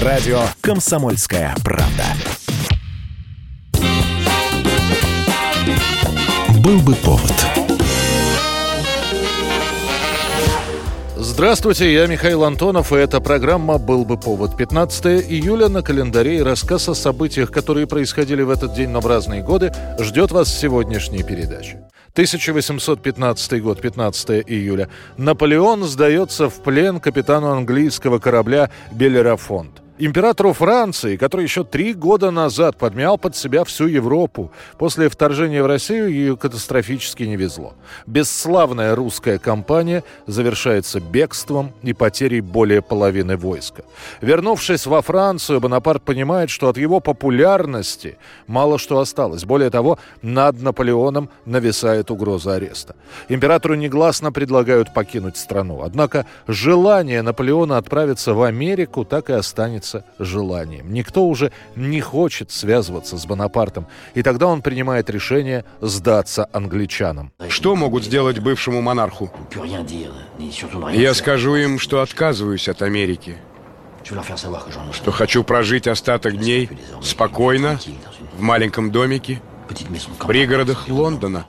Радио «Комсомольская правда». Был бы повод. Здравствуйте, я Михаил Антонов, и эта программа «Был бы повод». 15 июля на календаре и рассказ о событиях, которые происходили в этот день, но в разные годы, ждет вас в сегодняшней передаче. 1815 год, 15 июля. Наполеон сдается в плен капитану английского корабля «Белерафонт». Императору Франции, который еще три года назад подмял под себя всю Европу, после вторжения в Россию ее катастрофически не везло. Бесславная русская кампания завершается бегством и потерей более половины войска. Вернувшись во Францию, Бонапарт понимает, что от его популярности мало что осталось. Более того, над Наполеоном нависает угроза ареста. Императору негласно предлагают покинуть страну. Однако желание Наполеона отправиться в Америку так и останется является желанием. Никто уже не хочет связываться с Бонапартом, и тогда он принимает решение сдаться англичанам. Что могут сделать бывшему монарху? Я скажу им, что отказываюсь от Америки, что хочу прожить остаток дней спокойно, в маленьком домике, в пригородах Лондона.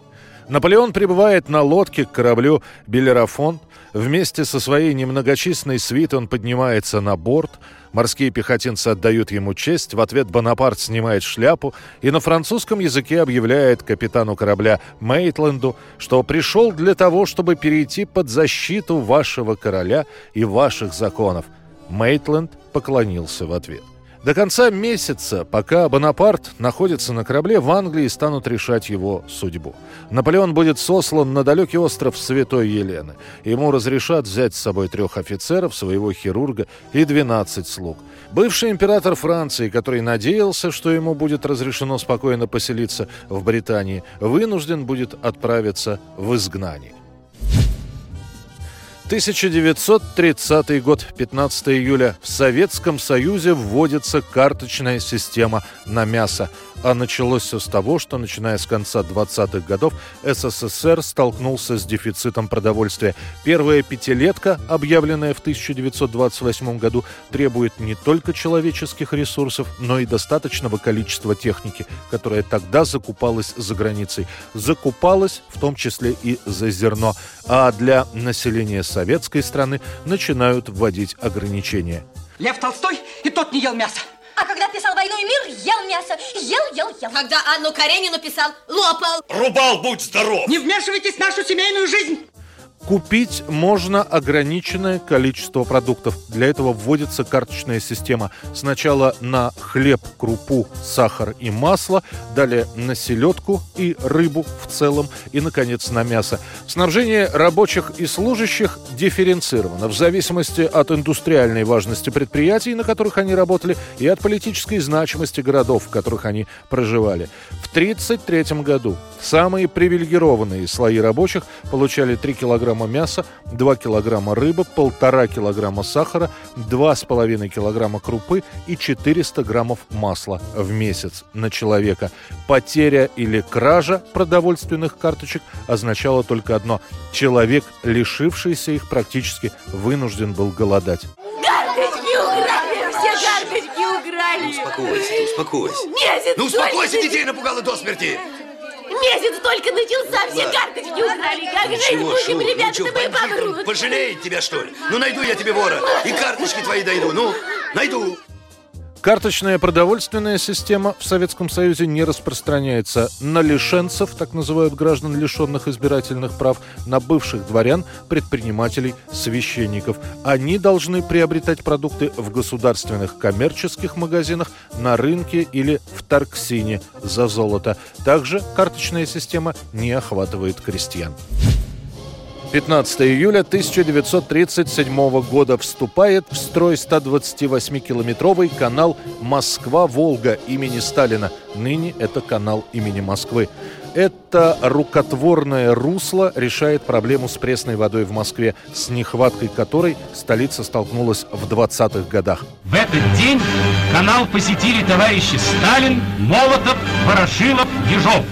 Наполеон прибывает на лодке к кораблю «Белерафон». Вместе со своей немногочисленной свитой он поднимается на борт – Морские пехотинцы отдают ему честь, в ответ Бонапарт снимает шляпу и на французском языке объявляет капитану корабля Мейтленду, что пришел для того, чтобы перейти под защиту вашего короля и ваших законов. Мейтленд поклонился в ответ. До конца месяца, пока Бонапарт находится на корабле, в Англии станут решать его судьбу. Наполеон будет сослан на далекий остров Святой Елены. Ему разрешат взять с собой трех офицеров, своего хирурга и 12 слуг. Бывший император Франции, который надеялся, что ему будет разрешено спокойно поселиться в Британии, вынужден будет отправиться в изгнание. 1930 год, 15 июля. В Советском Союзе вводится карточная система на мясо. А началось все с того, что, начиная с конца 20-х годов, СССР столкнулся с дефицитом продовольствия. Первая пятилетка, объявленная в 1928 году, требует не только человеческих ресурсов, но и достаточного количества техники, которая тогда закупалась за границей. Закупалась в том числе и за зерно. А для населения советской страны начинают вводить ограничения. Лев Толстой и тот не ел мясо. А когда писал «Войну и мир», ел мясо. Ел, ел, ел. Когда Анну Каренину писал, лопал. Рубал, будь здоров. Не вмешивайтесь в нашу семейную жизнь. Купить можно ограниченное количество продуктов. Для этого вводится карточная система. Сначала на хлеб, крупу, сахар и масло, далее на селедку и рыбу в целом и, наконец, на мясо. Снабжение рабочих и служащих дифференцировано в зависимости от индустриальной важности предприятий, на которых они работали, и от политической значимости городов, в которых они проживали. В 1933 году самые привилегированные слои рабочих получали 3 килограмма килограмма мяса, 2 килограмма рыбы, 1,5 килограмма сахара, 2,5 килограмма крупы и 400 граммов масла в месяц на человека. Потеря или кража продовольственных карточек означала только одно – человек, лишившийся их, практически вынужден был голодать. Карточки украли! Все карточки украли! Успокойся, успокойся. Месяц Ну успокойся, детей напугала до смерти. Месяц только начался, все карточки украли! Как жить Чего, будем, Шур, ну ребята, чё, мы помрут! Пожалеет тебя, что ли? Ну найду я тебе вора. И карточки твои дойду. Ну, найду. Карточная продовольственная система в Советском Союзе не распространяется на лишенцев, так называют граждан, лишенных избирательных прав, на бывших дворян, предпринимателей, священников. Они должны приобретать продукты в государственных коммерческих магазинах, на рынке или в Тарксине за золото. Также карточная система не охватывает крестьян. 15 июля 1937 года вступает в строй 128-километровый канал Москва-Волга имени Сталина. Ныне это канал имени Москвы. Это рукотворное русло решает проблему с пресной водой в Москве, с нехваткой которой столица столкнулась в 20-х годах. В этот день канал посетили товарищи Сталин, Молотов, Ворошилов, Ежов.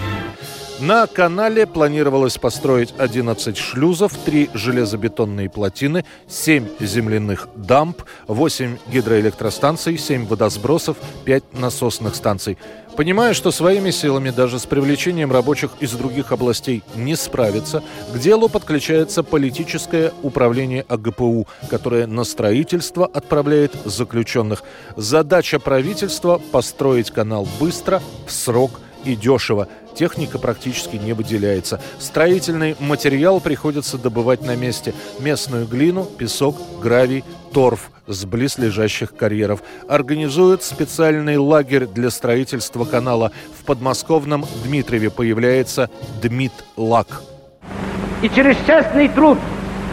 На канале планировалось построить 11 шлюзов, 3 железобетонные плотины, 7 земляных дамб, 8 гидроэлектростанций, 7 водосбросов, 5 насосных станций. Понимая, что своими силами даже с привлечением рабочих из других областей не справится, к делу подключается политическое управление АГПУ, которое на строительство отправляет заключенных. Задача правительства – построить канал быстро, в срок и дешево – Техника практически не выделяется. Строительный материал приходится добывать на месте. Местную глину, песок, гравий, торф с близлежащих карьеров. Организуют специальный лагерь для строительства канала. В подмосковном Дмитриеве появляется Дмит-Лак. И через честный труд,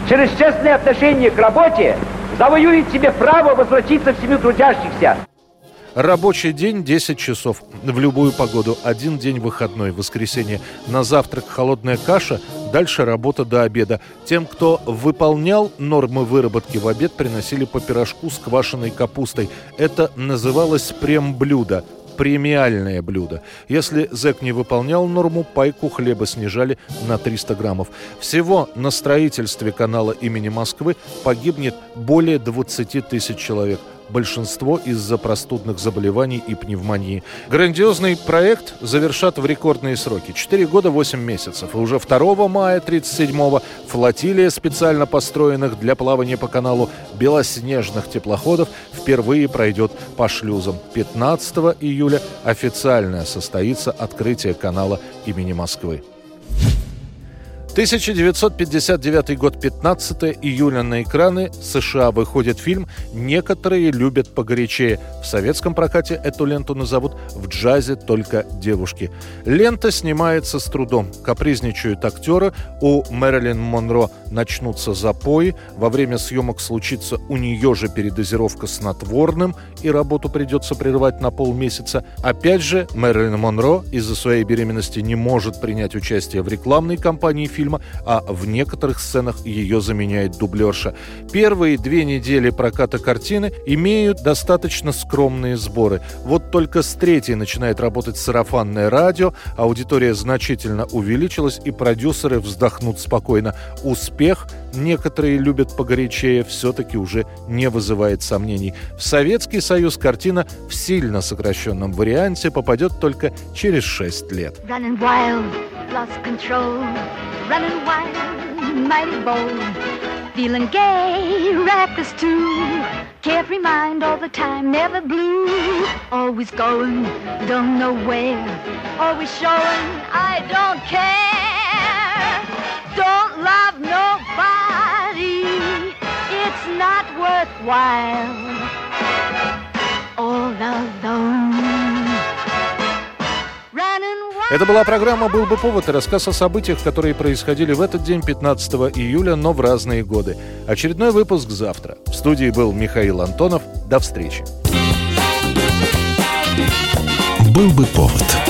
через честное отношение к работе завоюет себе право возвратиться в семью трудящихся. Рабочий день 10 часов. В любую погоду. Один день выходной, воскресенье. На завтрак холодная каша, дальше работа до обеда. Тем, кто выполнял нормы выработки в обед, приносили по пирожку с квашеной капустой. Это называлось прем-блюдо премиальное блюдо. Если зэк не выполнял норму, пайку хлеба снижали на 300 граммов. Всего на строительстве канала имени Москвы погибнет более 20 тысяч человек большинство из-за простудных заболеваний и пневмонии. Грандиозный проект завершат в рекордные сроки. 4 года 8 месяцев. И уже 2 мая 37-го флотилия специально построенных для плавания по каналу белоснежных теплоходов впервые пройдет по шлюзам. 15 июля официально состоится открытие канала имени Москвы. 1959 год, 15 июля на экраны США выходит фильм «Некоторые любят погорячее». В советском прокате эту ленту назовут «В джазе только девушки». Лента снимается с трудом. Капризничают актеры. У Мэрилин Монро начнутся запои. Во время съемок случится у нее же передозировка снотворным, и работу придется прерывать на полмесяца. Опять же, Мэрилин Монро из-за своей беременности не может принять участие в рекламной кампании фильма а в некоторых сценах ее заменяет дублерша. Первые две недели проката картины имеют достаточно скромные сборы. Вот только с третьей начинает работать сарафанное радио, аудитория значительно увеличилась, и продюсеры вздохнут спокойно. Успех некоторые любят погорячее, все-таки уже не вызывает сомнений. В Советский Союз картина в сильно сокращенном варианте попадет только через 6 лет. feeling gay, reckless too. Carefree mind all the time, never blue. Always going, don't know where. Always showing, I don't care. Worthwhile. All alone. Это была программа «Был бы повод» и рассказ о событиях, которые происходили в этот день, 15 июля, но в разные годы. Очередной выпуск завтра. В студии был Михаил Антонов. До встречи. «Был бы повод»